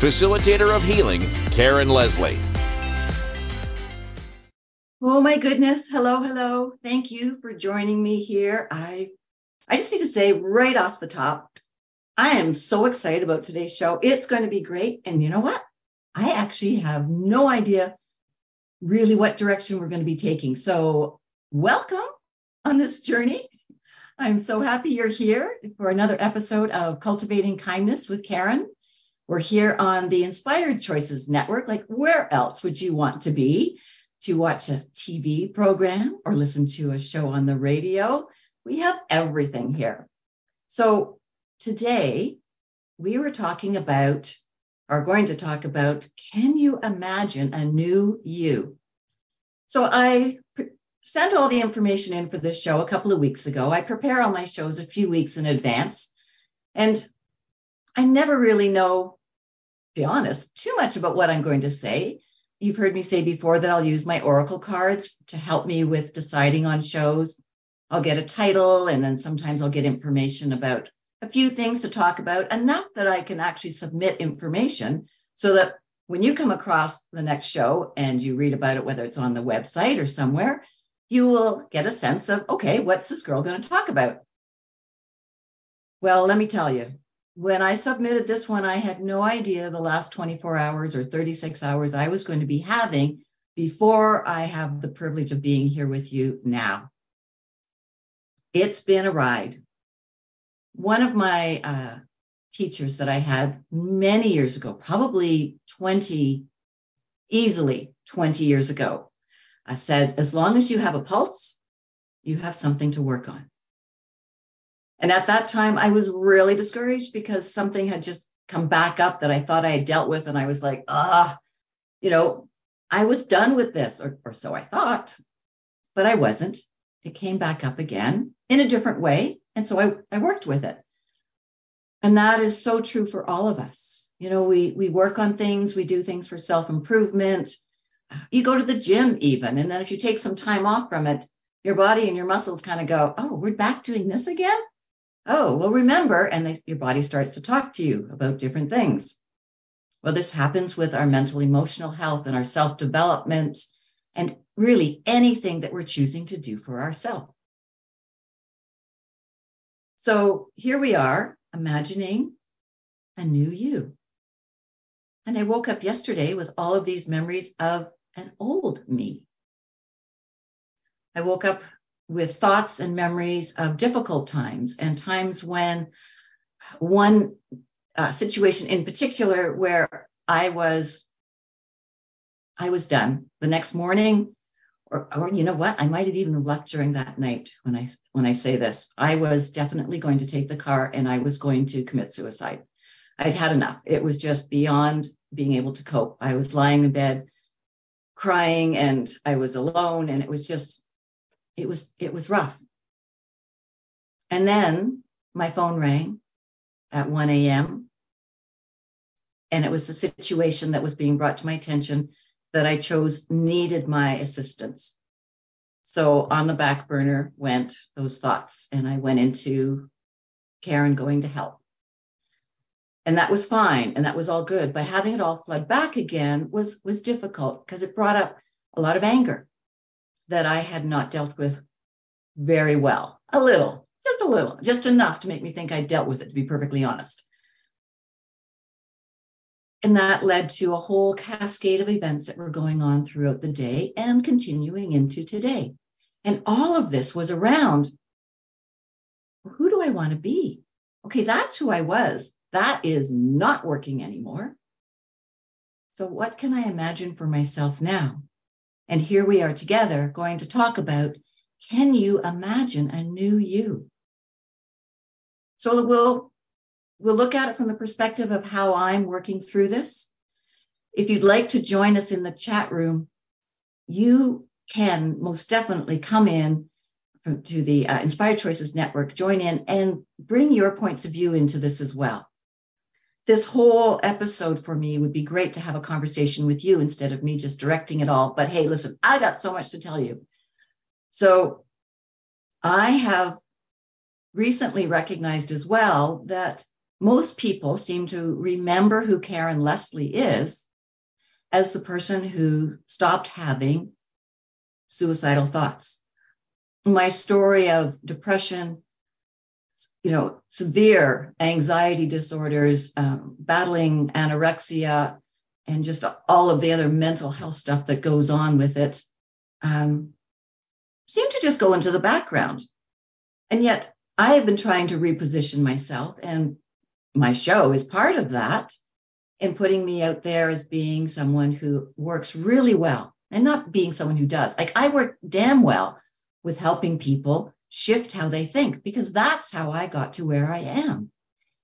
facilitator of healing, Karen Leslie. Oh my goodness. Hello, hello. Thank you for joining me here. I I just need to say right off the top, I am so excited about today's show. It's going to be great. And you know what? I actually have no idea really what direction we're going to be taking. So, welcome on this journey. I'm so happy you're here for another episode of Cultivating Kindness with Karen. We're here on the Inspired Choices Network. Like, where else would you want to be? to watch a TV program or listen to a show on the radio. We have everything here. So today we were talking about, are going to talk about, can you imagine a new you? So I sent all the information in for this show a couple of weeks ago. I prepare all my shows a few weeks in advance. And I never really know, be honest, too much about what I'm going to say you've heard me say before that I'll use my Oracle cards to help me with deciding on shows. I'll get a title and then sometimes I'll get information about a few things to talk about, enough that I can actually submit information so that when you come across the next show and you read about it, whether it's on the website or somewhere, you will get a sense of, okay, what's this girl going to talk about? Well, let me tell you, when I submitted this one, I had no idea the last 24 hours or 36 hours I was going to be having before I have the privilege of being here with you now. It's been a ride. One of my uh, teachers that I had many years ago, probably 20, easily 20 years ago, I said, as long as you have a pulse, you have something to work on. And at that time, I was really discouraged because something had just come back up that I thought I had dealt with. And I was like, ah, you know, I was done with this, or, or so I thought, but I wasn't. It came back up again in a different way. And so I, I worked with it. And that is so true for all of us. You know, we, we work on things, we do things for self improvement. You go to the gym even. And then if you take some time off from it, your body and your muscles kind of go, oh, we're back doing this again oh, well, remember, and they, your body starts to talk to you about different things. Well, this happens with our mental emotional health and our self development and really anything that we're choosing to do for ourselves. So here we are imagining a new you. And I woke up yesterday with all of these memories of an old me. I woke up with thoughts and memories of difficult times and times when one uh, situation in particular where I was I was done the next morning or, or you know what? I might have even left during that night when I when I say this. I was definitely going to take the car and I was going to commit suicide. I'd had enough. It was just beyond being able to cope. I was lying in bed crying and I was alone and it was just it was it was rough. And then my phone rang at 1 a.m. And it was a situation that was being brought to my attention that I chose needed my assistance. So on the back burner went those thoughts, and I went into Karen going to help. And that was fine, and that was all good. But having it all flood back again was was difficult because it brought up a lot of anger that I had not dealt with very well. A little, just a little, just enough to make me think I dealt with it, to be perfectly honest. And that led to a whole cascade of events that were going on throughout the day and continuing into today. And all of this was around who do I want to be? Okay, that's who I was. That is not working anymore. So, what can I imagine for myself now? And here we are together going to talk about can you imagine a new you? So we'll we'll look at it from the perspective of how I'm working through this. If you'd like to join us in the chat room, you can most definitely come in from, to the uh, Inspired Choices Network, join in and bring your points of view into this as well. This whole episode for me would be great to have a conversation with you instead of me just directing it all. But hey, listen, I got so much to tell you. So I have recently recognized as well that most people seem to remember who Karen Leslie is as the person who stopped having suicidal thoughts. My story of depression, you know, severe anxiety disorders, um, battling anorexia, and just all of the other mental health stuff that goes on with it, um, seem to just go into the background. And yet I have been trying to reposition myself, and my show is part of that in putting me out there as being someone who works really well and not being someone who does. Like I work damn well with helping people shift how they think because that's how I got to where I am.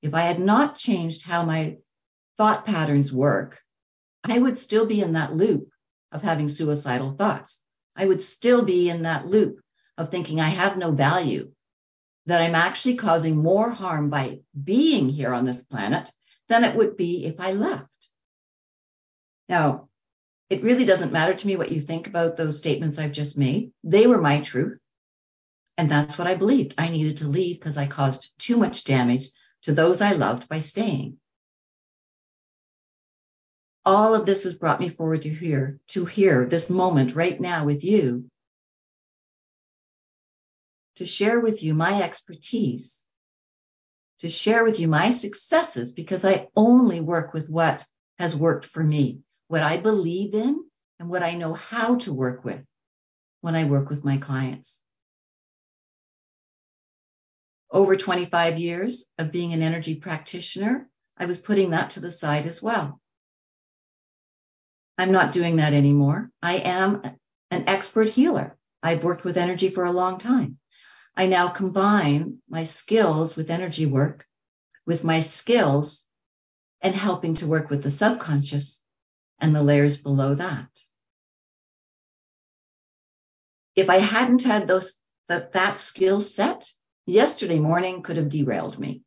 If I had not changed how my thought patterns work, I would still be in that loop of having suicidal thoughts. I would still be in that loop of thinking I have no value, that I'm actually causing more harm by being here on this planet than it would be if I left. Now, it really doesn't matter to me what you think about those statements I've just made. They were my truth. And that's what I believed. I needed to leave because I caused too much damage to those I loved by staying. All of this has brought me forward to here, to here, this moment right now with you, to share with you my expertise, to share with you my successes, because I only work with what has worked for me, what I believe in, and what I know how to work with when I work with my clients over 25 years of being an energy practitioner, I was putting that to the side as well. I'm not doing that anymore. I am an expert healer. I've worked with energy for a long time. I now combine my skills with energy work with my skills and helping to work with the subconscious and the layers below that. If I hadn't had those that, that skill set, yesterday morning could have derailed me.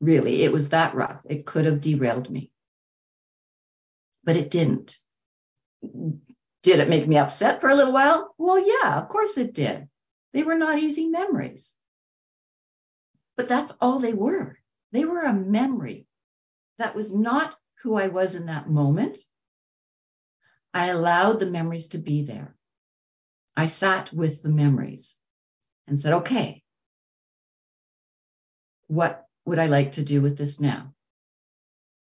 Really, it was that rough. It could have derailed me. But it didn't. Did it make me upset for a little while? Well, yeah, of course it did. They were not easy memories. But that's all they were. They were a memory. That was not who I was in that moment. I allowed the memories to be there. I sat with the memories and said, okay, what would I like to do with this now?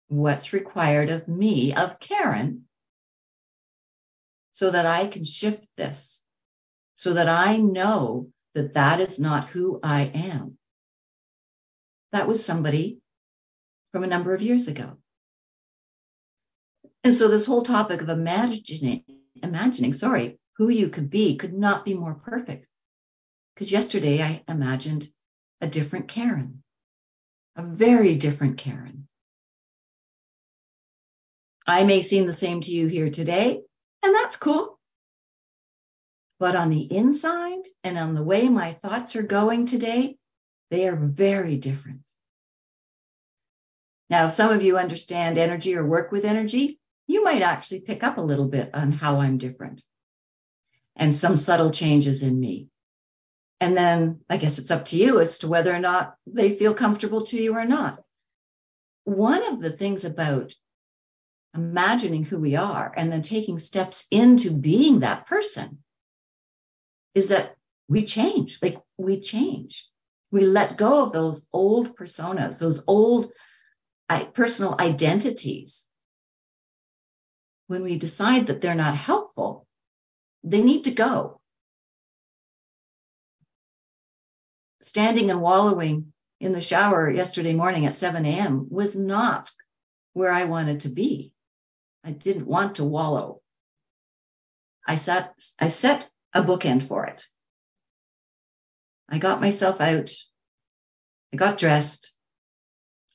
What's required of me, of Karen, so that I can shift this, so that I know that that is not who I am. That was somebody from a number of years ago. And so this whole topic of imagining, imagining, sorry, who you could be could not be more perfect. Because yesterday I imagined a different Karen, a very different Karen. I may seem the same to you here today, and that's cool. But on the inside and on the way my thoughts are going today, they are very different. Now, if some of you understand energy or work with energy, you might actually pick up a little bit on how I'm different and some subtle changes in me. And then I guess it's up to you as to whether or not they feel comfortable to you or not. One of the things about imagining who we are and then taking steps into being that person is that we change. Like we change. We let go of those old personas, those old personal identities. When we decide that they're not helpful, they need to go. Standing and wallowing in the shower yesterday morning at 7 a.m. was not where I wanted to be. I didn't want to wallow. I I set a bookend for it. I got myself out. I got dressed.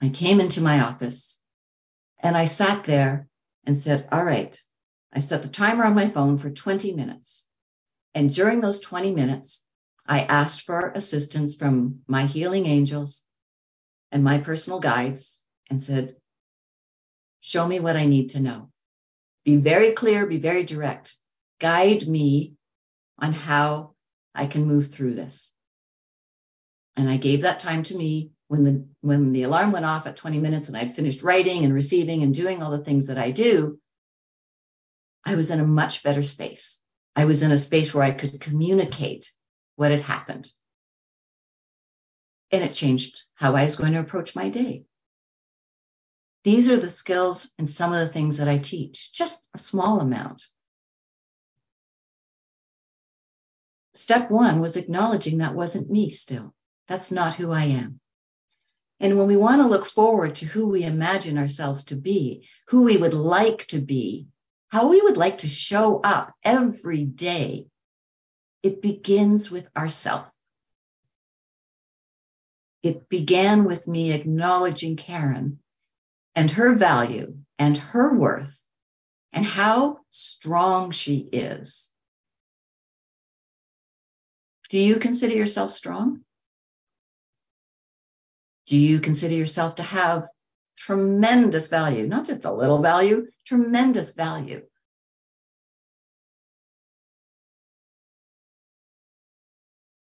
I came into my office and I sat there and said, All right, I set the timer on my phone for 20 minutes. And during those 20 minutes, I asked for assistance from my healing angels and my personal guides and said, Show me what I need to know. Be very clear, be very direct. Guide me on how I can move through this. And I gave that time to me when the when the alarm went off at 20 minutes and I'd finished writing and receiving and doing all the things that I do, I was in a much better space. I was in a space where I could communicate what had happened. And it changed how I was going to approach my day. These are the skills and some of the things that I teach, just a small amount. Step one was acknowledging that wasn't me still. That's not who I am. And when we want to look forward to who we imagine ourselves to be, who we would like to be, how we would like to show up every day, it begins with ourself. It began with me acknowledging Karen and her value and her worth and how strong she is. Do you consider yourself strong? Do you consider yourself to have tremendous value, not just a little value, tremendous value?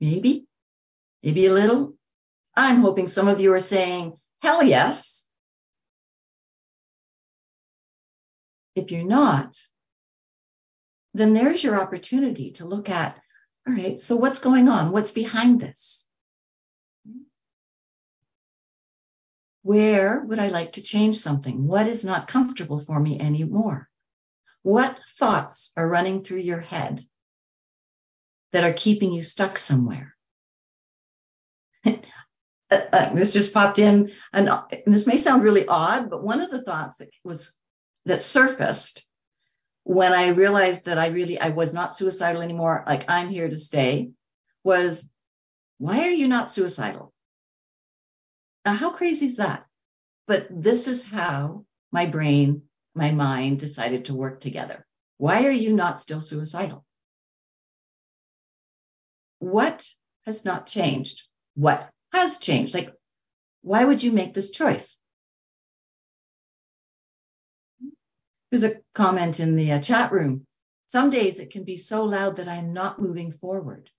Maybe, maybe a little. I'm hoping some of you are saying, hell yes. If you're not, then there's your opportunity to look at, all right, so what's going on? What's behind this? Where would I like to change something? What is not comfortable for me anymore? What thoughts are running through your head that are keeping you stuck somewhere? Uh, uh, this just popped in, and, and this may sound really odd, but one of the thoughts that was that surfaced when I realized that I really I was not suicidal anymore, like I'm here to stay, was why are you not suicidal? Now, how crazy is that? But this is how my brain, my mind decided to work together. Why are you not still suicidal? What has not changed? What has changed? Like, why would you make this choice? There's a comment in the uh, chat room. Some days it can be so loud that I'm not moving forward.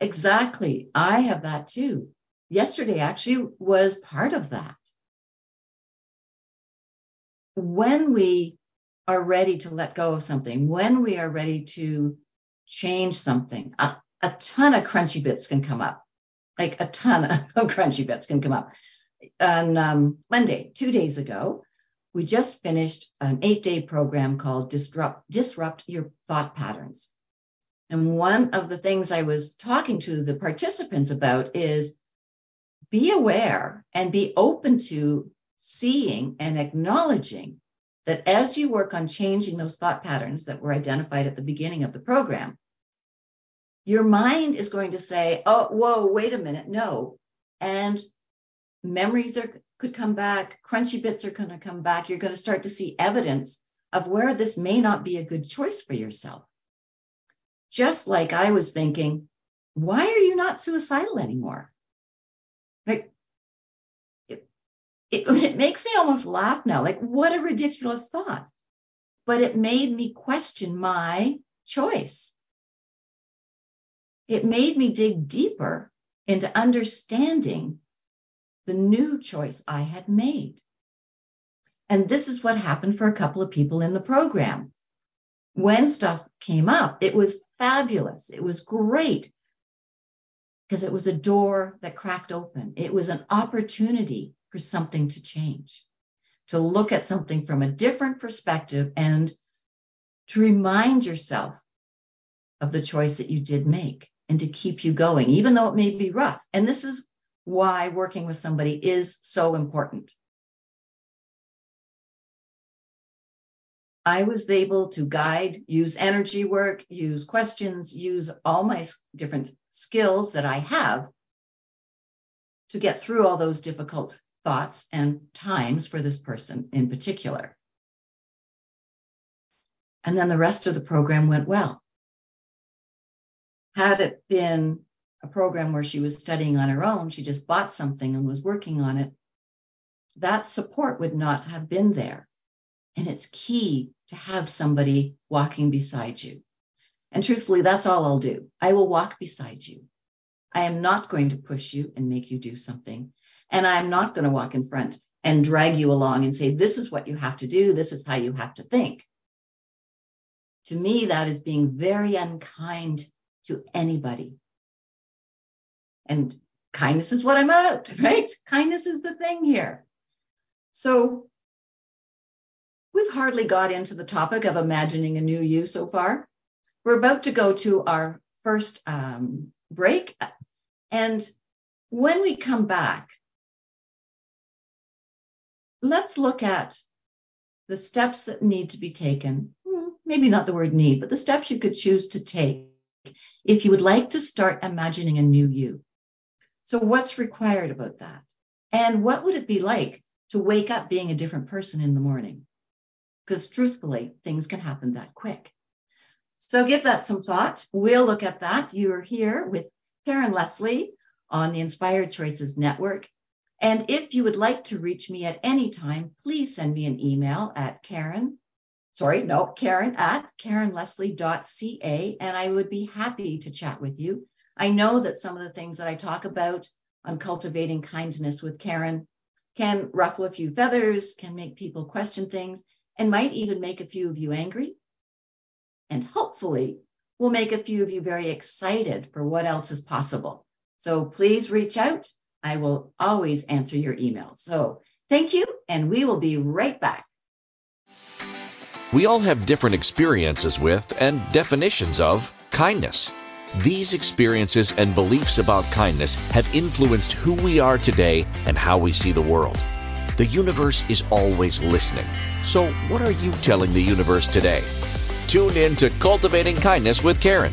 Exactly. I have that too. Yesterday actually was part of that. When we are ready to let go of something, when we are ready to change something, a, a ton of crunchy bits can come up. Like a ton of crunchy bits can come up. On um, Monday, two days ago, we just finished an eight day program called Disrupt, Disrupt Your Thought Patterns. And one of the things I was talking to the participants about is be aware and be open to seeing and acknowledging that as you work on changing those thought patterns that were identified at the beginning of the program, your mind is going to say, oh, whoa, wait a minute, no. And memories are could come back, crunchy bits are going to come back. You're going to start to see evidence of where this may not be a good choice for yourself. Just like I was thinking, why are you not suicidal anymore? Like, it, it makes me almost laugh now. Like, what a ridiculous thought. But it made me question my choice. It made me dig deeper into understanding the new choice I had made. And this is what happened for a couple of people in the program. When stuff came up, it was fabulous. It was great because it was a door that cracked open. It was an opportunity for something to change, to look at something from a different perspective and to remind yourself of the choice that you did make and to keep you going, even though it may be rough. And this is why working with somebody is so important. I was able to guide, use energy work, use questions, use all my different skills that I have to get through all those difficult thoughts and times for this person in particular. And then the rest of the program went well. Had it been a program where she was studying on her own, she just bought something and was working on it, that support would not have been there. And it's key to have somebody walking beside you. And truthfully, that's all I'll do. I will walk beside you. I am not going to push you and make you do something. And I'm not going to walk in front and drag you along and say, this is what you have to do. This is how you have to think. To me, that is being very unkind to anybody. And kindness is what I'm about, right? Kindness is the thing here. So we've hardly got into the topic of imagining a new you so far. We're about to go to our first um, break. And when we come back, let's look at the steps that need to be taken. Hmm, maybe not the word need, but the steps you could choose to take if you would like to start imagining a new you. So, what's required about that? And what would it be like to wake up being a different person in the morning? Because truthfully, things can happen that quick. So, give that some thought. We'll look at that. You're here with Karen Leslie on the Inspired Choices Network. And if you would like to reach me at any time, please send me an email at Karen, sorry, no, Karen at KarenLeslie.ca, and I would be happy to chat with you. I know that some of the things that I talk about on cultivating kindness with Karen can ruffle a few feathers, can make people question things, and might even make a few of you angry. And hopefully, will make a few of you very excited for what else is possible. So please reach out. I will always answer your emails. So thank you, and we will be right back. We all have different experiences with and definitions of kindness. These experiences and beliefs about kindness have influenced who we are today and how we see the world. The universe is always listening. So, what are you telling the universe today? Tune in to Cultivating Kindness with Karen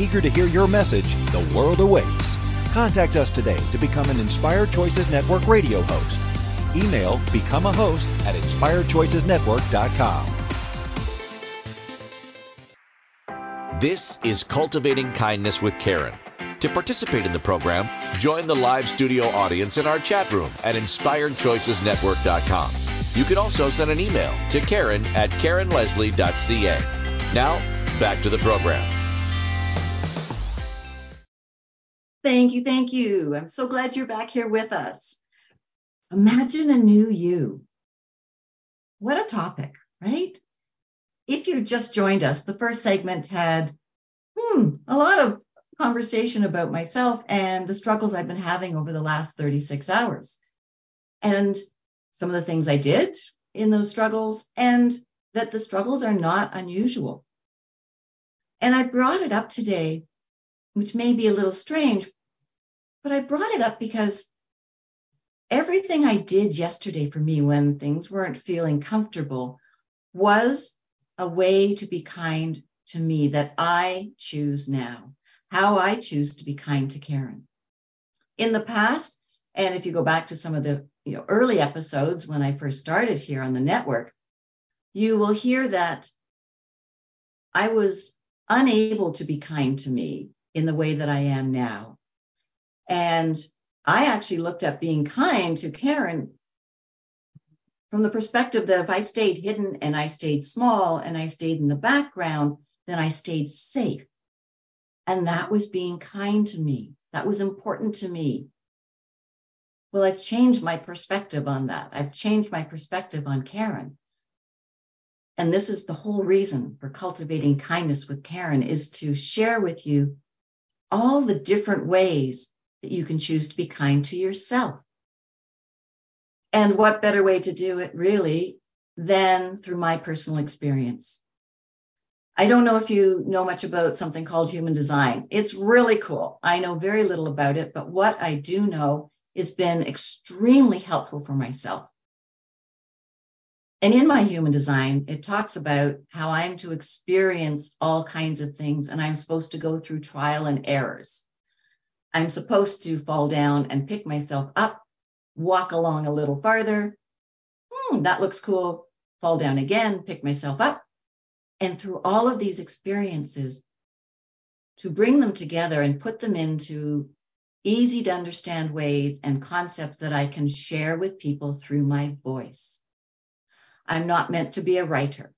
Eager to hear your message, the world awaits. Contact us today to become an Inspired Choices Network radio host. Email become a host at inspiredchoicesnetwork.com. This is Cultivating Kindness with Karen. To participate in the program, join the live studio audience in our chat room at inspiredchoicesnetwork.com. You can also send an email to Karen at KarenLeslie.ca. Now, back to the program. Thank you. Thank you. I'm so glad you're back here with us. Imagine a new you. What a topic, right? If you just joined us, the first segment had hmm, a lot of conversation about myself and the struggles I've been having over the last 36 hours. And some of the things I did in those struggles, and that the struggles are not unusual. And I brought it up today which may be a little strange, but I brought it up because everything I did yesterday for me when things weren't feeling comfortable was a way to be kind to me that I choose now, how I choose to be kind to Karen. In the past, and if you go back to some of the you know, early episodes when I first started here on the network, you will hear that I was unable to be kind to me in the way that I am now. And I actually looked at being kind to Karen from the perspective that if I stayed hidden and I stayed small and I stayed in the background, then I stayed safe. And that was being kind to me. That was important to me. Well, I've changed my perspective on that. I've changed my perspective on Karen. And this is the whole reason for cultivating kindness with Karen is to share with you all the different ways that you can choose to be kind to yourself. And what better way to do it really than through my personal experience? I don't know if you know much about something called human design. It's really cool. I know very little about it, but what I do know has been extremely helpful for myself. And in my human design, it talks about how I'm to experience all kinds of things and I'm supposed to go through trial and errors. I'm supposed to fall down and pick myself up, walk along a little farther. Hmm, that looks cool. Fall down again, pick myself up. And through all of these experiences, to bring them together and put them into easy to understand ways and concepts that I can share with people through my voice. I'm not meant to be a writer.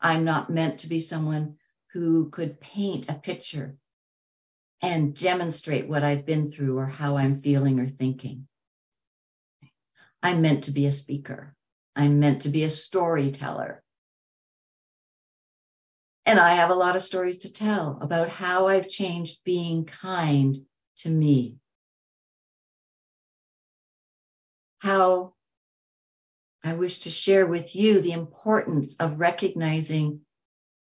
I'm not meant to be someone who could paint a picture and demonstrate what I've been through or how I'm feeling or thinking. I'm meant to be a speaker. I'm meant to be a storyteller. And I have a lot of stories to tell about how I've changed being kind to me. How I wish to share with you the importance of recognizing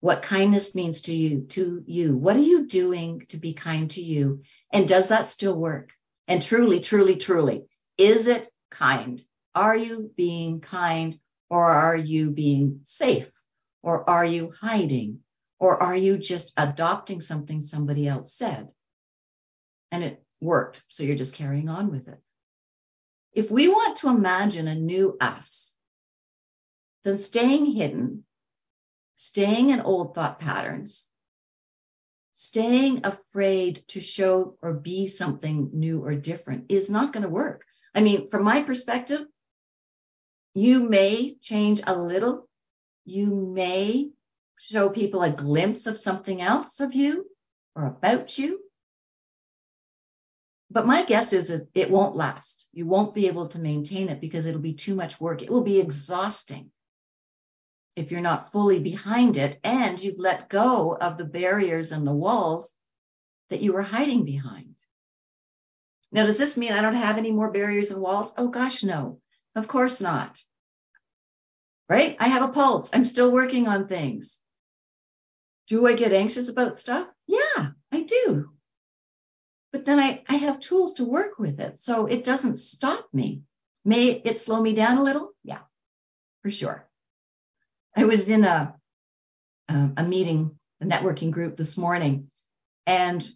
what kindness means to you, to you. What are you doing to be kind to you? And does that still work? And truly, truly, truly, is it kind? Are you being kind or are you being safe? Or are you hiding? Or are you just adopting something somebody else said? And it worked. So you're just carrying on with it. If we want to imagine a new us, then staying hidden staying in old thought patterns, staying afraid to show or be something new or different is not going to work. I mean, from my perspective, you may change a little. You may show people a glimpse of something else of you or about you. But my guess is it won't last. You won't be able to maintain it because it'll be too much work. It will be exhausting if you're not fully behind it and you've let go of the barriers and the walls that you were hiding behind. Now, does this mean I don't have any more barriers and walls? Oh gosh, no, of course not. Right? I have a pulse. I'm still working on things. Do I get anxious about stuff? Yeah, I do. But then I, I have tools to work with it. So it doesn't stop me. May it slow me down a little? Yeah, for sure. I was in a a meeting, a networking group this morning, and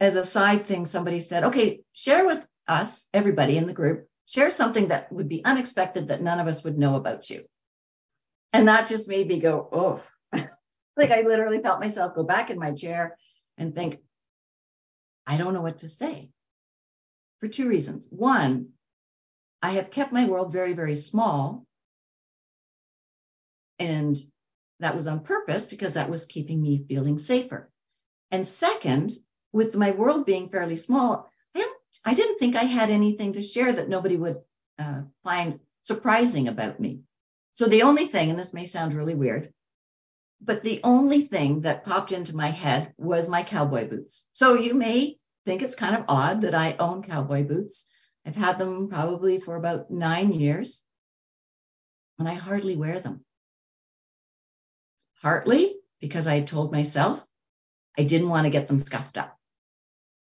as a side thing, somebody said, "Okay, share with us, everybody in the group, share something that would be unexpected that none of us would know about you." And that just made me go, "Oh." like I literally felt myself go back in my chair and think, I don't know what to say for two reasons. One, I have kept my world very, very small and that was on purpose because that was keeping me feeling safer. And second, with my world being fairly small, I, don't, I didn't think I had anything to share that nobody would uh, find surprising about me. So the only thing, and this may sound really weird, but the only thing that popped into my head was my cowboy boots. So you may think it's kind of odd that I own cowboy boots. I've had them probably for about nine years, and I hardly wear them partly because I told myself I didn't want to get them scuffed up.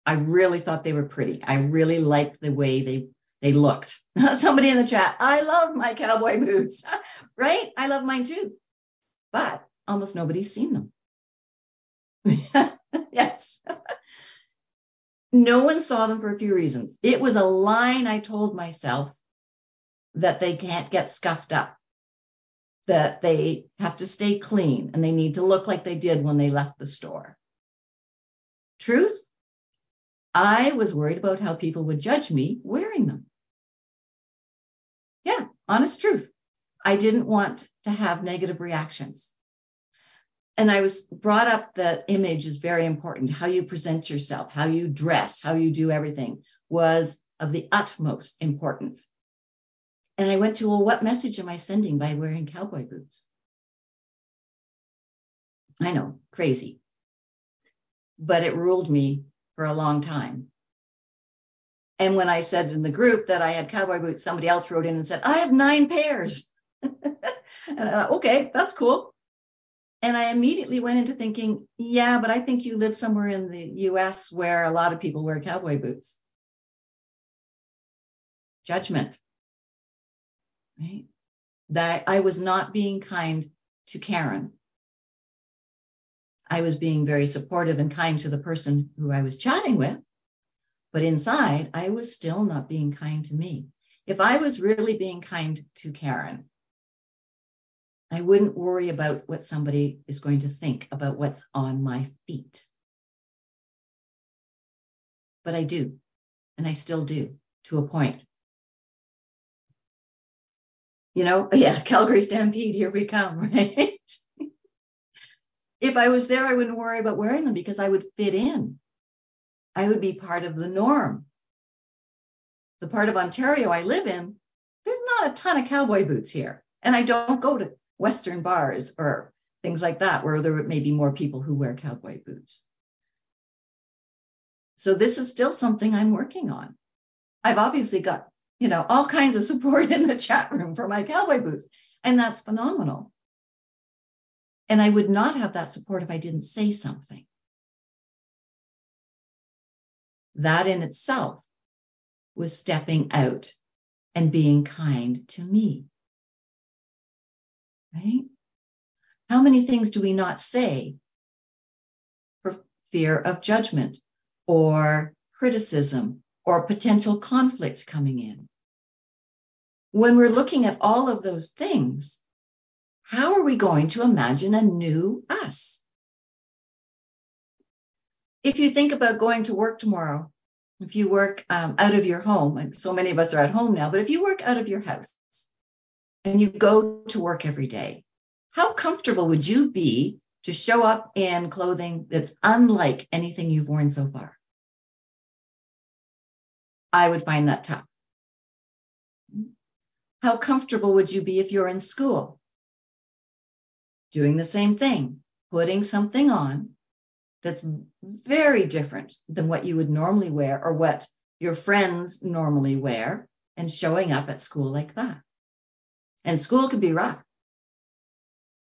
I really thought they were pretty. I really liked the way they they looked. Somebody in the chat, I love my cowboy boots, right? I love mine too. But almost nobody's seen them. yes. no one saw them for a few reasons. It was a line I told myself that they can't get scuffed up that they have to stay clean and they need to look like they did when they left the store. Truth, I was worried about how people would judge me wearing them. Yeah, honest truth. I didn't want to have negative reactions. and I was brought up that image is very important. How you present yourself, how you dress, how you do everything was of the utmost importance. And I went to, well, what message am I sending by wearing cowboy boots? I know, crazy. But it ruled me for a long time. And when I said in the group that I had cowboy boots, somebody else wrote in and said, I have nine pairs. and I thought, okay, that's cool. And I immediately went into thinking, yeah, but I think you live somewhere in the US where a lot of people wear cowboy boots. Judgment, right? That I was not being kind to Karen. I was being very supportive and kind to the person who I was chatting with. But inside, I was still not being kind to me. If I was really being kind to Karen, I wouldn't worry about what somebody is going to think about what's on my feet. But I do, and I still do to a point. You know, yeah, Calgary Stampede, here we come, right? if I was there, I wouldn't worry about wearing them because I would fit in. I would be part of the norm. The part of Ontario I live in, there's not a ton of cowboy boots here. And I don't go to Western bars or things like that, where there may be more people who wear cowboy boots. So this is still something I'm working on. I've obviously got, you know, all kinds of support in the chat room for my cowboy boots, and that's phenomenal. And I would not have that support if I didn't say something. That in itself was stepping out and being kind to me right? How many things do we not say for fear of judgment or criticism or potential conflict coming in? When we're looking at all of those things, how are we going to imagine a new us? If you think about going to work tomorrow, if you work um, out of your home, and so many of us are at home now, but if you work out of your house, and you go to work every day, how comfortable would you be to show up in clothing that's unlike anything you've worn so far? I would find that tough. How comfortable would you be if you're in school? Doing the same thing, putting something on that's very different than what you would normally wear or what your friends normally wear and showing up at school like that. And school can be rough.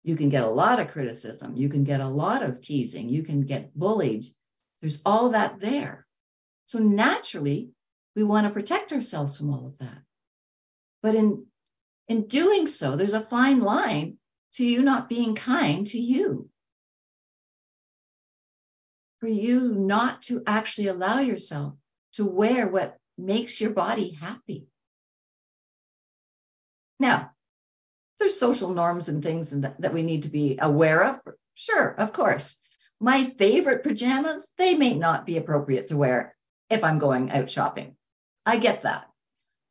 You can get a lot of criticism. You can get a lot of teasing. You can get bullied. There's all that there. So naturally, we want to protect ourselves from all of that. But in in doing so, there's a fine line to you not being kind to you. For you not to actually allow yourself to wear what makes your body happy. Now, there's social norms and things that, that we need to be aware of. Sure, of course. My favorite pajamas, they may not be appropriate to wear if I'm going out shopping. I get that.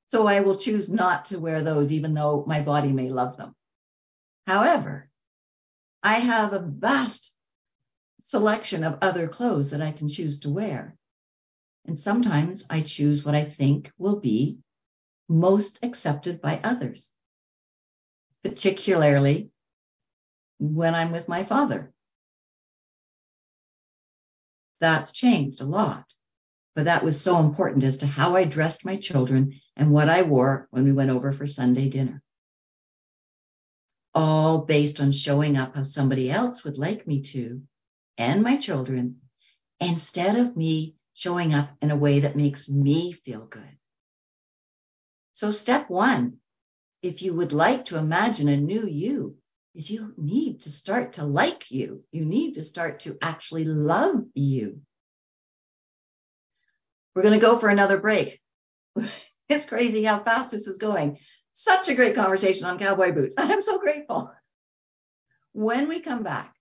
So I will choose not to wear those, even though my body may love them. However, I have a vast selection of other clothes that I can choose to wear. And sometimes I choose what I think will be most accepted by others particularly when I'm with my father. That's changed a lot, but that was so important as to how I dressed my children and what I wore when we went over for Sunday dinner. All based on showing up how somebody else would like me to and my children instead of me showing up in a way that makes me feel good. So step one if you would like to imagine a new you, is you need to start to like you. You need to start to actually love you. We're going to go for another break. it's crazy how fast this is going. Such a great conversation on cowboy boots. I'm so grateful. When we come back,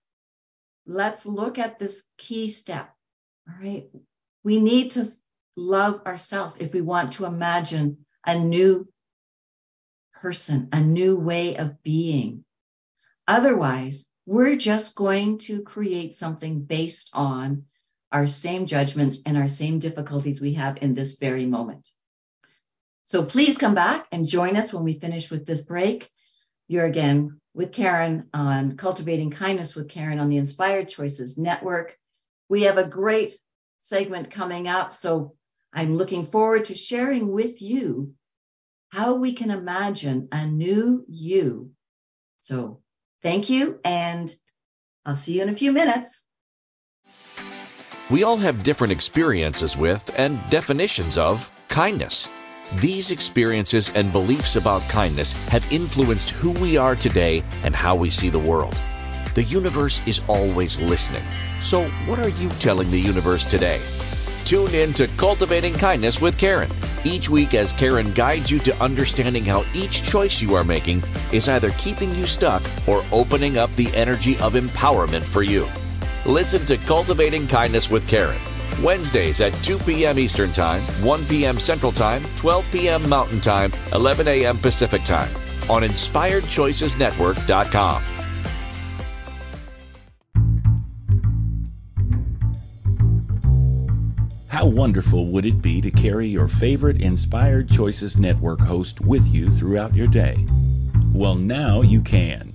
let's look at this key step. All right. We need to love ourselves if we want to imagine a new person, a new way of being. Otherwise, we're just going to create something based on our same judgments and our same difficulties we have in this very moment. So please come back and join us when we finish with this break. You're again with Karen on Cultivating Kindness with Karen on the Inspired Choices Network. We have a great segment coming up. So I'm looking forward to sharing with you how we can imagine a new you. So thank you, and I'll see you in a few minutes. We all have different experiences with and definitions of kindness. These experiences and beliefs about kindness have influenced who we are today and how we see the world. The universe is always listening. So, what are you telling the universe today? Tune in to Cultivating Kindness with Karen each week as Karen guides you to understanding how each choice you are making is either keeping you stuck or opening up the energy of empowerment for you. Listen to Cultivating Kindness with Karen Wednesdays at 2 p.m. Eastern Time, 1 p.m. Central Time, 12 p.m. Mountain Time, 11 a.m. Pacific Time on InspiredChoicesNetwork.com. How wonderful would it be to carry your favorite Inspired Choices Network host with you throughout your day? Well, now you can.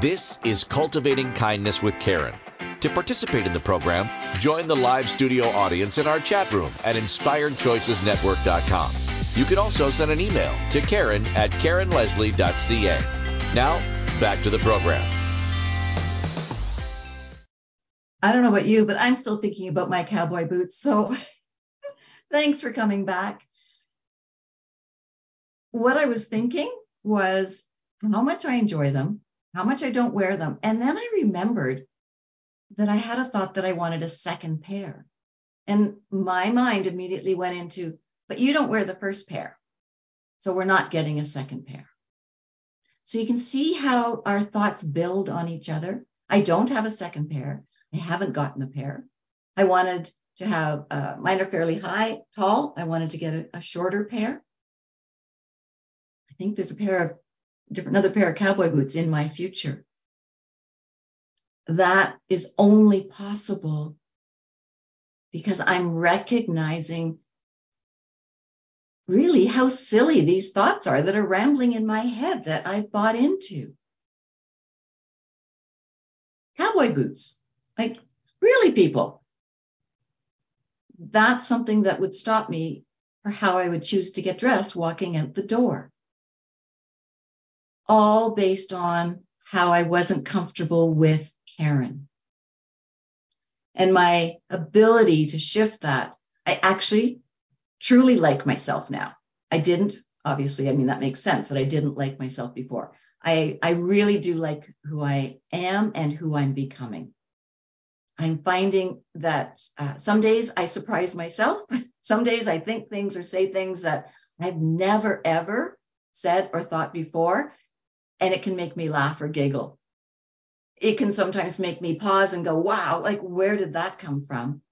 This is Cultivating Kindness with Karen. To participate in the program, join the live studio audience in our chat room at inspiredchoicesnetwork.com. You can also send an email to Karen at KarenLeslie.ca. Now, back to the program. I don't know about you, but I'm still thinking about my cowboy boots. So thanks for coming back. What I was thinking was how much I enjoy them, how much I don't wear them. And then I remembered that I had a thought that I wanted a second pair. And my mind immediately went into, but you don't wear the first pair. So we're not getting a second pair. So you can see how our thoughts build on each other. I don't have a second pair. I haven't gotten a pair. I wanted to have, uh, mine are fairly high, tall. I wanted to get a, a shorter pair. I think there's a pair of different, another pair of cowboy boots in my future that is only possible because I'm recognizing really how silly these thoughts are that are rambling in my head that I've bought into. Cowboy boots. Like, really, people? That's something that would stop me for how I would choose to get dressed walking out the door. All based on how I wasn't comfortable with Karen. And my ability to shift that, I actually truly like myself now. I didn't, obviously, I mean, that makes sense that I didn't like myself before. I, I really do like who I am and who I'm becoming. I'm finding that uh, some days I surprise myself. some days I think things or say things that I've never, ever said or thought before. And it can make me laugh or giggle it can sometimes make me pause and go, wow, like where did that come from?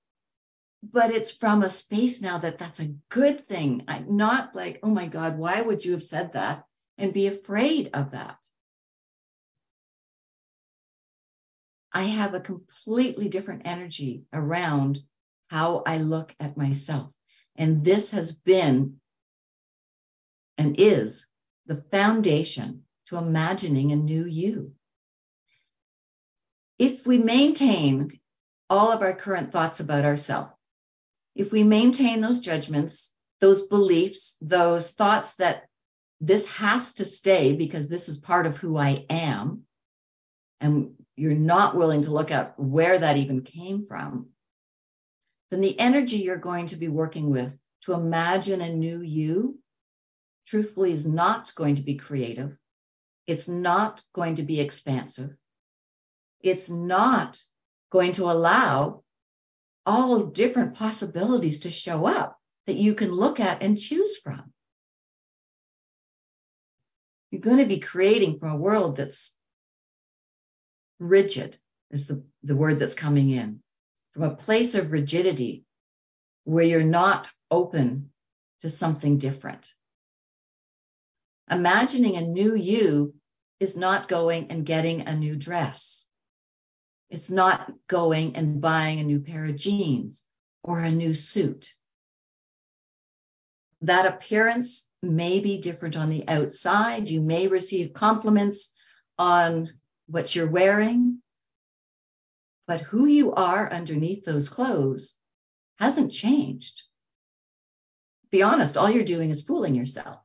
But it's from a space now that that's a good thing. I'm not like, oh my God, why would you have said that? And be afraid of that. I have a completely different energy around how I look at myself. And this has been and is the foundation to imagining a new you if we maintain all of our current thoughts about ourselves, if we maintain those judgments, those beliefs, those thoughts that this has to stay because this is part of who I am, and you're not willing to look at where that even came from, then the energy you're going to be working with to imagine a new you, truthfully, is not going to be creative. It's not going to be expansive it's not going to allow all different possibilities to show up that you can look at and choose from. You're going to be creating from a world that's rigid, is the, the word that's coming in, from a place of rigidity where you're not open to something different. Imagining a new you is not going and getting a new dress. It's not going and buying a new pair of jeans or a new suit. That appearance may be different on the outside. You may receive compliments on what you're wearing, but who you are underneath those clothes hasn't changed. Be honest, all you're doing is fooling yourself.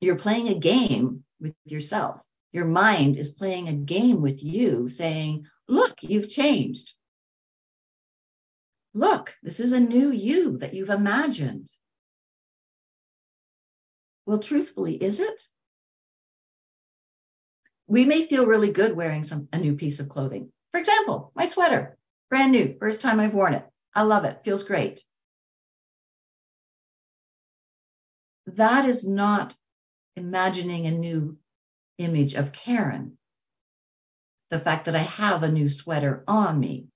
You're playing a game with yourself. Your mind is playing a game with you, saying, Look, you've changed. Look, this is a new you that you've imagined. Well, truthfully, is it? We may feel really good wearing some a new piece of clothing. For example, my sweater, brand new, first time I've worn it. I love it, feels great. That is not imagining a new image of Karen. The fact that I have a new sweater on me.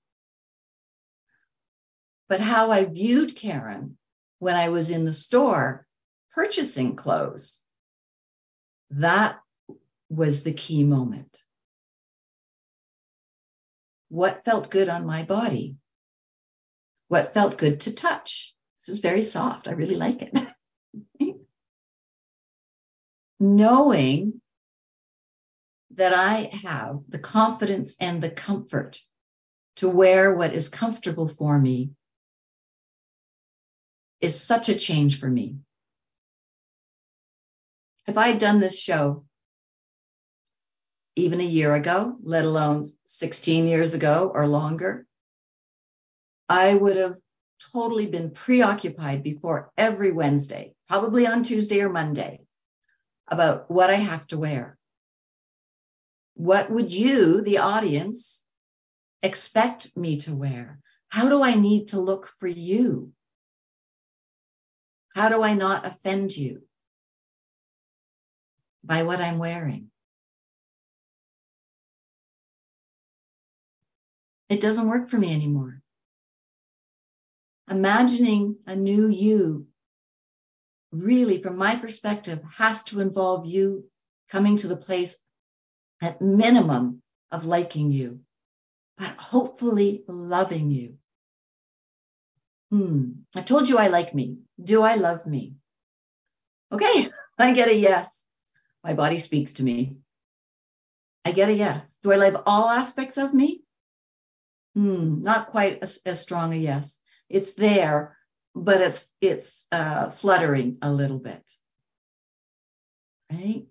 But how I viewed Karen when I was in the store purchasing clothes, that was the key moment. What felt good on my body? What felt good to touch? This is very soft. I really like it. Knowing that I have the confidence and the comfort to wear what is comfortable for me is such a change for me. If I had done this show even a year ago, let alone 16 years ago or longer, I would have totally been preoccupied before every Wednesday, probably on Tuesday or Monday, about what I have to wear. What would you, the audience, expect me to wear? How do I need to look for you? How do I not offend you? by what I'm wearing. It doesn't work for me anymore. Imagining a new you, really, from my perspective, has to involve you coming to the place at minimum of liking you, but hopefully loving you. Hmm. I told you I like me. Do I love me? Okay, I get a yes. My body speaks to me. I get a yes. Do I love all aspects of me? Hmm, not quite as, as strong a yes. It's there, but it's it's uh, fluttering a little bit. Right?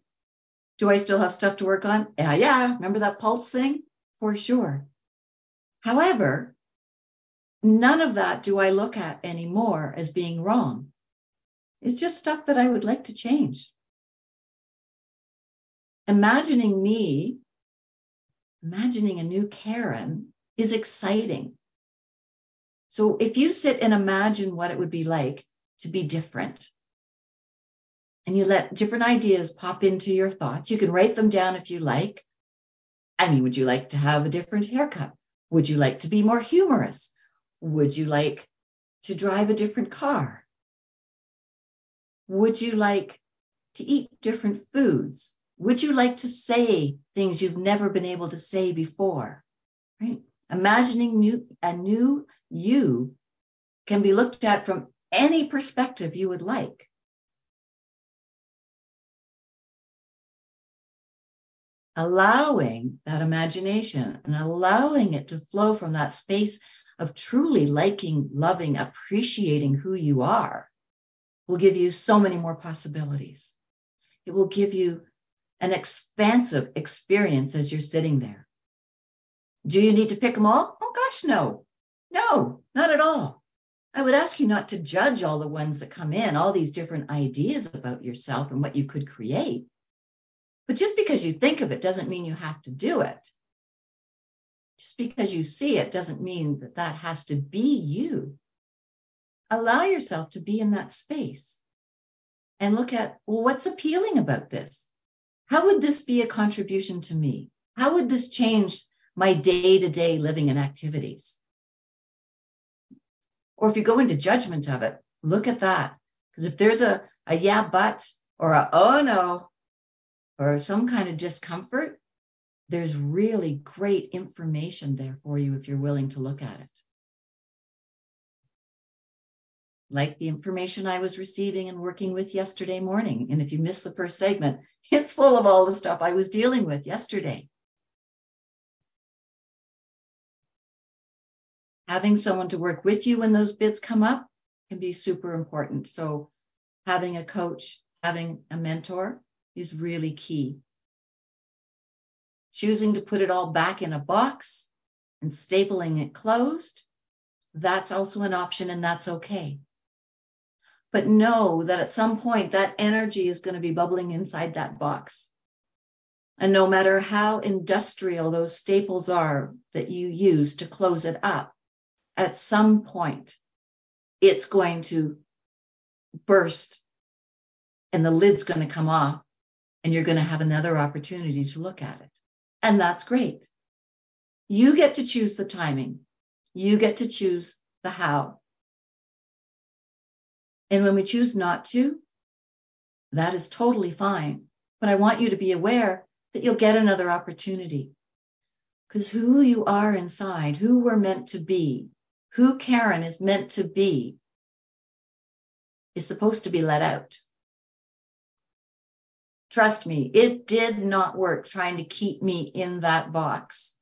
Do I still have stuff to work on? Yeah, yeah. Remember that pulse thing? For sure. However, none of that do I look at anymore as being wrong. It's just stuff that I would like to change imagining me, imagining a new Karen is exciting. So if you sit and imagine what it would be like to be different, and you let different ideas pop into your thoughts, you can write them down if you like. I mean, would you like to have a different haircut? Would you like to be more humorous? Would you like to drive a different car? Would you like to eat different foods? Would you like to say things you've never been able to say before? Right? Imagining new, a new you can be looked at from any perspective you would like. Allowing that imagination and allowing it to flow from that space of truly liking, loving, appreciating who you are will give you so many more possibilities. It will give you an expansive experience as you're sitting there. Do you need to pick them all? Oh gosh, no. No, not at all. I would ask you not to judge all the ones that come in, all these different ideas about yourself and what you could create. But just because you think of it doesn't mean you have to do it. Just because you see it doesn't mean that that has to be you. Allow yourself to be in that space and look at, well, what's appealing about this? How would this be a contribution to me? How would this change my day to day living and activities? Or if you go into judgment of it, look at that. Because if there's a, a yeah, but, or a oh no, or some kind of discomfort, there's really great information there for you if you're willing to look at it. Like the information I was receiving and working with yesterday morning. And if you missed the first segment, it's full of all the stuff I was dealing with yesterday. Having someone to work with you when those bits come up can be super important. So, having a coach, having a mentor is really key choosing to put it all back in a box and stapling it closed, that's also an option and that's okay. But know that at some point that energy is going to be bubbling inside that box. And no matter how industrial those staples are that you use to close it up, at some point it's going to burst and the lid's going to come off and you're going to have another opportunity to look at it. And that's great. You get to choose the timing. You get to choose the how. And when we choose not to, that is totally fine. But I want you to be aware that you'll get another opportunity. Because who you are inside, who we're meant to be, who Karen is meant to be, is supposed to be let out. Trust me, it did not work trying to keep me in that box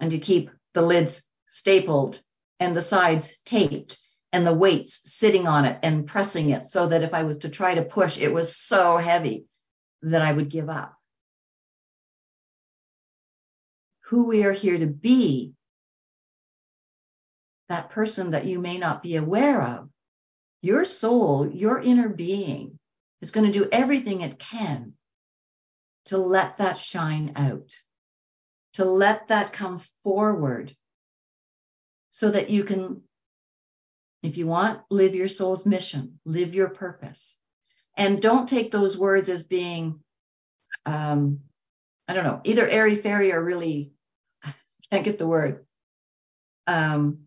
and to keep the lids stapled and the sides taped and the weights sitting on it and pressing it so that if I was to try to push, it was so heavy that I would give up. Who we are here to be, that person that you may not be aware of, your soul, your inner being is going to do everything it can to let that shine out, to let that come forward so that you can, if you want, live your soul's mission, live your purpose. And don't take those words as being, um, I don't know, either airy fairy or really, I can't get the word. Um,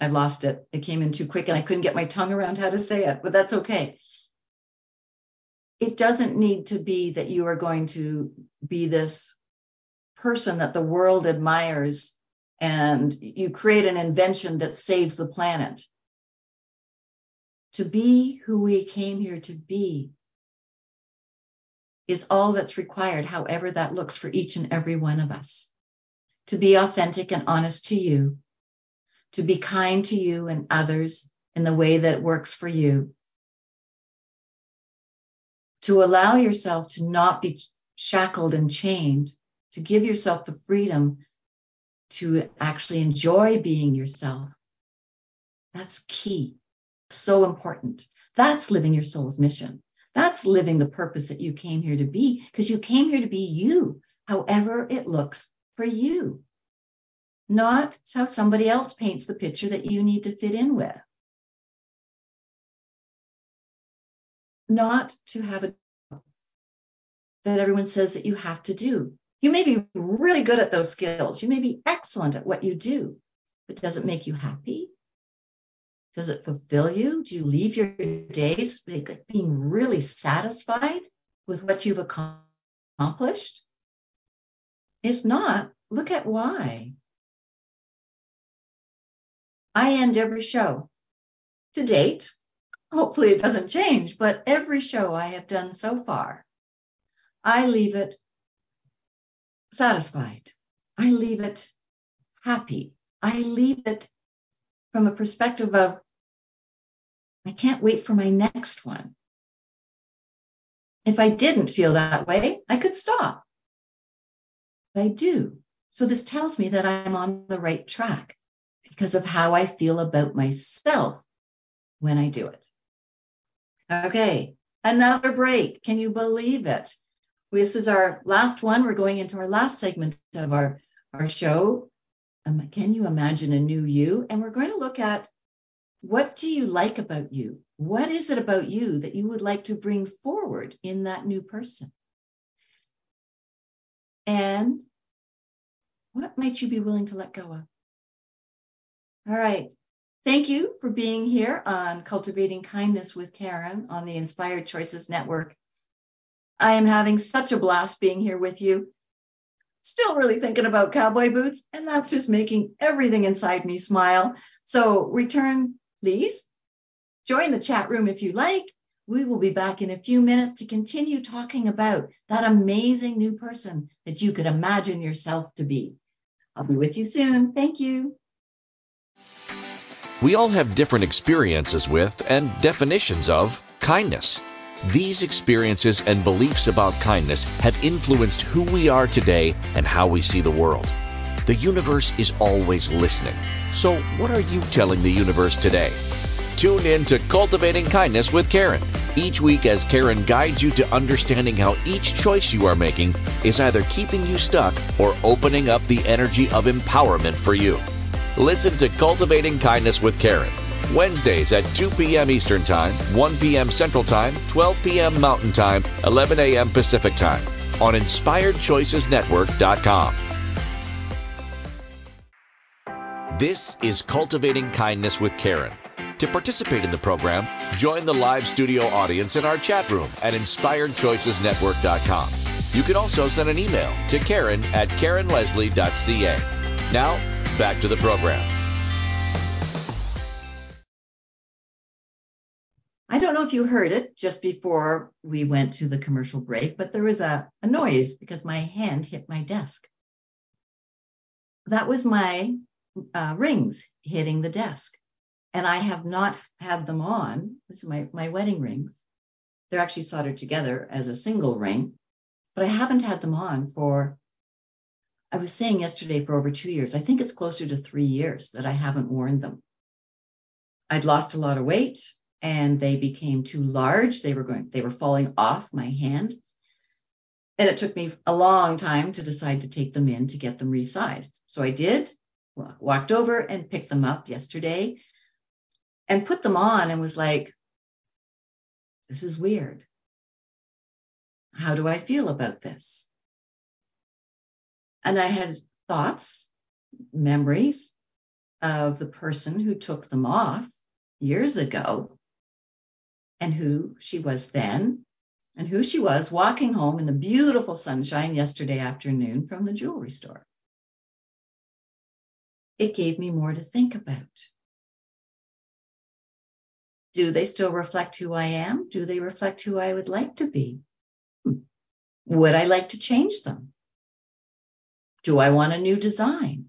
I've lost it. It came in too quick and I couldn't get my tongue around how to say it, but that's okay it doesn't need to be that you are going to be this person that the world admires and you create an invention that saves the planet. To be who we came here to be is all that's required, however that looks for each and every one of us. To be authentic and honest to you, to be kind to you and others in the way that works for you, to allow yourself to not be shackled and chained, to give yourself the freedom to actually enjoy being yourself. That's key. So important. That's living your soul's mission. That's living the purpose that you came here to be because you came here to be you, however it looks for you. Not how somebody else paints the picture that you need to fit in with. not to have a job that everyone says that you have to do. You may be really good at those skills. You may be excellent at what you do, but does it make you happy? Does it fulfill you? Do you leave your days being really satisfied with what you've accomplished? If not, look at why. I end every show to date hopefully it doesn't change, but every show I have done so far, I leave it satisfied. I leave it happy. I leave it from a perspective of, I can't wait for my next one. If I didn't feel that way, I could stop. But I do. So this tells me that I'm on the right track because of how I feel about myself when I do it. Okay, Another break. Can you believe it? This is our last one. We're going into our last segment of our, our show. Um, can you imagine a new you? And we're going to look at what do you like about you? What is it about you that you would like to bring forward in that new person? And what might you be willing to let go of? All right. Thank you for being here on Cultivating Kindness with Karen on the Inspired Choices Network. I am having such a blast being here with you. Still really thinking about cowboy boots, and that's just making everything inside me smile. So return, please. Join the chat room if you like. We will be back in a few minutes to continue talking about that amazing new person that you could imagine yourself to be. I'll be with you soon. Thank you. We all have different experiences with and definitions of kindness. These experiences and beliefs about kindness have influenced who we are today and how we see the world. The universe is always listening. So, what are you telling the universe today? Tune in to Cultivating Kindness with Karen each week as Karen guides you to understanding how each choice you are making is either keeping you stuck or opening up the energy of empowerment for you. Listen to Cultivating Kindness with Karen. Wednesdays at 2 p.m. Eastern Time, 1 p.m. Central Time, 12 p.m. Mountain Time, 11 a.m. Pacific Time on InspiredChoicesNetwork.com. This is Cultivating Kindness with Karen. To participate in the program, join the live studio audience in our chat room at InspiredChoicesNetwork.com. You can also send an email to Karen at KarenLeslie.ca. Now, back to the program. I don't know if you heard it just before we went to the commercial break, but there was a, a noise because my hand hit my desk. That was my uh, rings hitting the desk. And I have not had them on. This is my, my wedding rings. They're actually soldered together as a single ring, but I haven't had them on for I was saying yesterday for over two years. I think it's closer to three years that I haven't worn them. I'd lost a lot of weight and they became too large. They were going, they were falling off my hand. And it took me a long time to decide to take them in to get them resized. So I did, walked over and picked them up yesterday and put them on and was like, this is weird. How do I feel about this? And I had thoughts, memories of the person who took them off years ago and who she was then and who she was walking home in the beautiful sunshine yesterday afternoon from the jewelry store. It gave me more to think about. Do they still reflect who I am? Do they reflect who I would like to be? Hmm. Would I like to change them? Do I want a new design?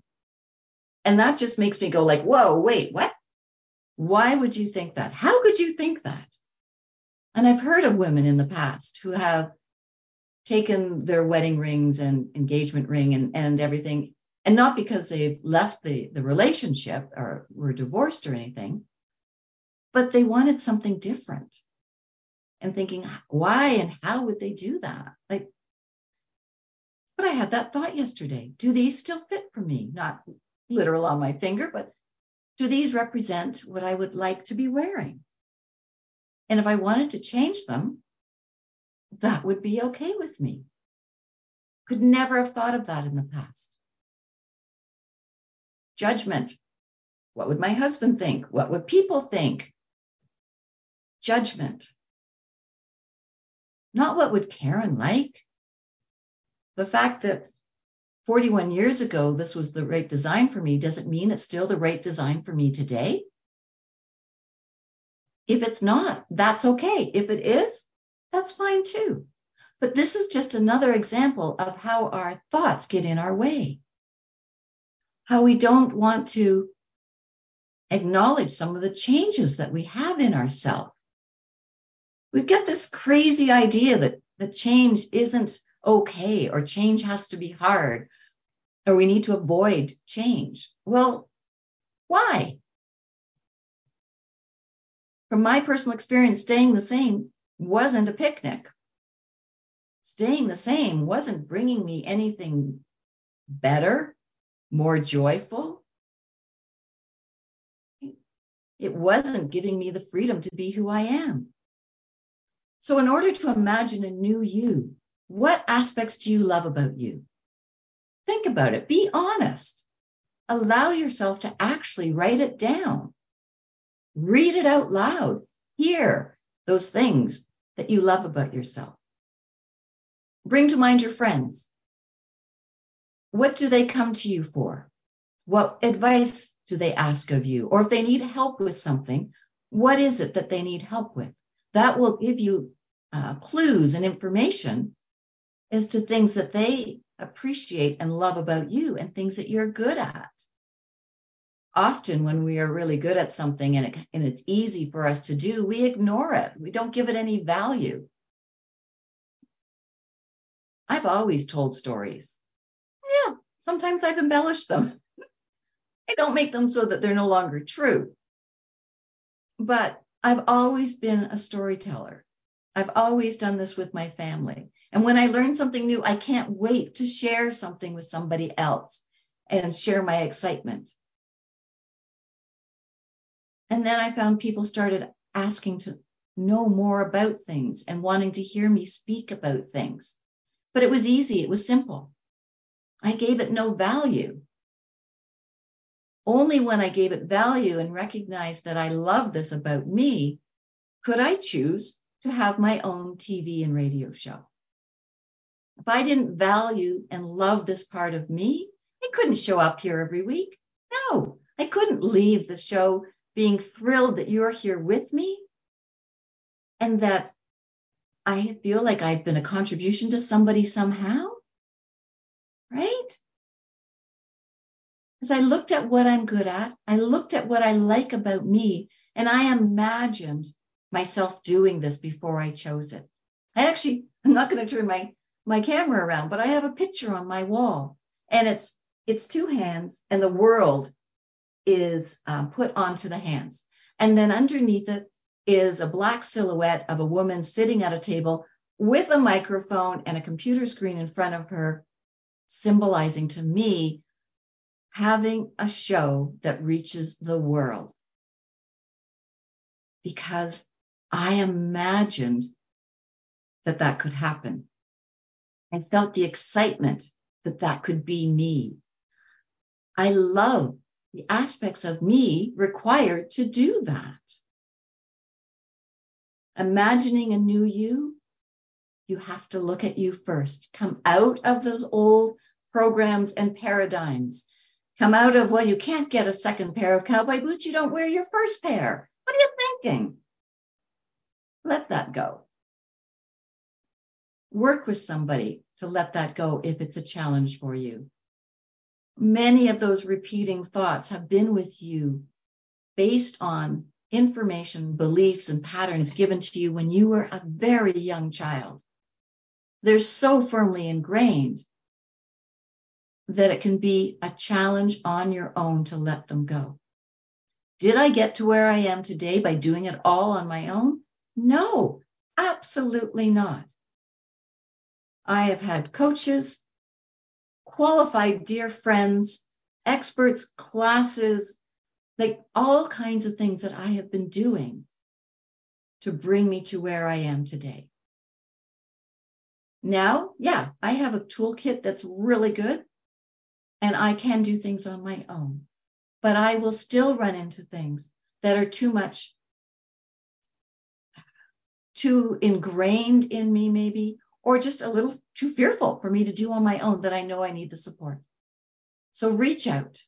And that just makes me go like, whoa, wait, what? Why would you think that? How could you think that? And I've heard of women in the past who have taken their wedding rings and engagement ring and, and everything, and not because they've left the, the relationship or were divorced or anything, but they wanted something different. And thinking, why and how would they do that? Like, but I had that thought yesterday. Do these still fit for me? Not literal on my finger, but do these represent what I would like to be wearing? And if I wanted to change them, that would be okay with me. Could never have thought of that in the past. Judgment. What would my husband think? What would people think? Judgment. Not what would Karen like? The fact that 41 years ago this was the right design for me doesn't mean it's still the right design for me today. If it's not, that's okay. If it is, that's fine too. But this is just another example of how our thoughts get in our way. How we don't want to acknowledge some of the changes that we have in ourselves. We've got this crazy idea that, that change isn't okay or change has to be hard or we need to avoid change. Well, why? From my personal experience, staying the same wasn't a picnic. Staying the same wasn't bringing me anything better, more joyful. It wasn't giving me the freedom to be who I am. So, in order to imagine a new you, what aspects do you love about you? Think about it. Be honest. Allow yourself to actually write it down. Read it out loud. Hear those things that you love about yourself. Bring to mind your friends. What do they come to you for? What advice do they ask of you? Or if they need help with something, what is it that they need help with? That will give you uh, clues and information as to things that they appreciate and love about you and things that you're good at. Often, when we are really good at something and, it, and it's easy for us to do, we ignore it. We don't give it any value. I've always told stories. Yeah, sometimes I've embellished them. I don't make them so that they're no longer true. But I've always been a storyteller. I've always done this with my family. And when I learn something new, I can't wait to share something with somebody else and share my excitement. And then I found people started asking to know more about things and wanting to hear me speak about things. But it was easy, it was simple. I gave it no value. Only when I gave it value and recognized that I love this about me could I choose to have my own TV and radio show. If I didn't value and love this part of me, I couldn't show up here every week. No, I couldn't leave the show being thrilled that you're here with me and that I feel like I've been a contribution to somebody somehow. Right? As I looked at what I'm good at, I looked at what I like about me, and I imagined myself doing this before I chose it. I actually, I'm not going to turn my my camera around, but I have a picture on my wall, and it's it's two hands, and the world is um, put onto the hands, and then underneath it is a black silhouette of a woman sitting at a table with a microphone and a computer screen in front of her, symbolizing to me having a show that reaches the world. Because I imagined that that could happen and felt the excitement that that could be me. I love the aspects of me required to do that. Imagining a new you, you have to look at you first. Come out of those old programs and paradigms. Come out of, well, you can't get a second pair of cowboy boots. You don't wear your first pair. What are you thinking? Let that go. Work with somebody to let that go if it's a challenge for you. Many of those repeating thoughts have been with you based on information, beliefs, and patterns given to you when you were a very young child. They're so firmly ingrained that it can be a challenge on your own to let them go. Did I get to where I am today by doing it all on my own? No, absolutely not. I have had coaches, qualified dear friends, experts, classes, like all kinds of things that I have been doing to bring me to where I am today. Now, yeah, I have a toolkit that's really good and I can do things on my own, but I will still run into things that are too much, too ingrained in me, maybe, or just a little too fearful for me to do on my own that I know I need the support. So reach out.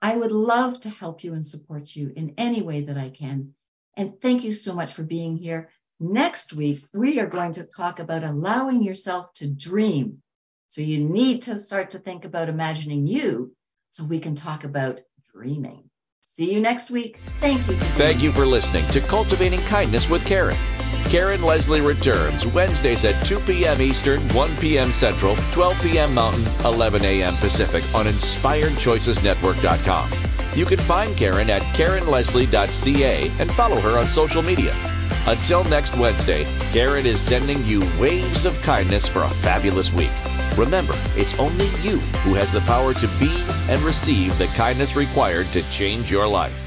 I would love to help you and support you in any way that I can. And thank you so much for being here. Next week, we are going to talk about allowing yourself to dream. So you need to start to think about imagining you so we can talk about dreaming. See you next week. Thank you. Thank you for listening to Cultivating Kindness with Karen. Karen Leslie returns Wednesdays at 2 p.m. Eastern, 1 p.m. Central, 12 p.m. Mountain, 11 a.m. Pacific on InspiredChoicesNetwork.com. You can find Karen at KarenLeslie.ca and follow her on social media. Until next Wednesday, Karen is sending you waves of kindness for a fabulous week. Remember, it's only you who has the power to be and receive the kindness required to change your life.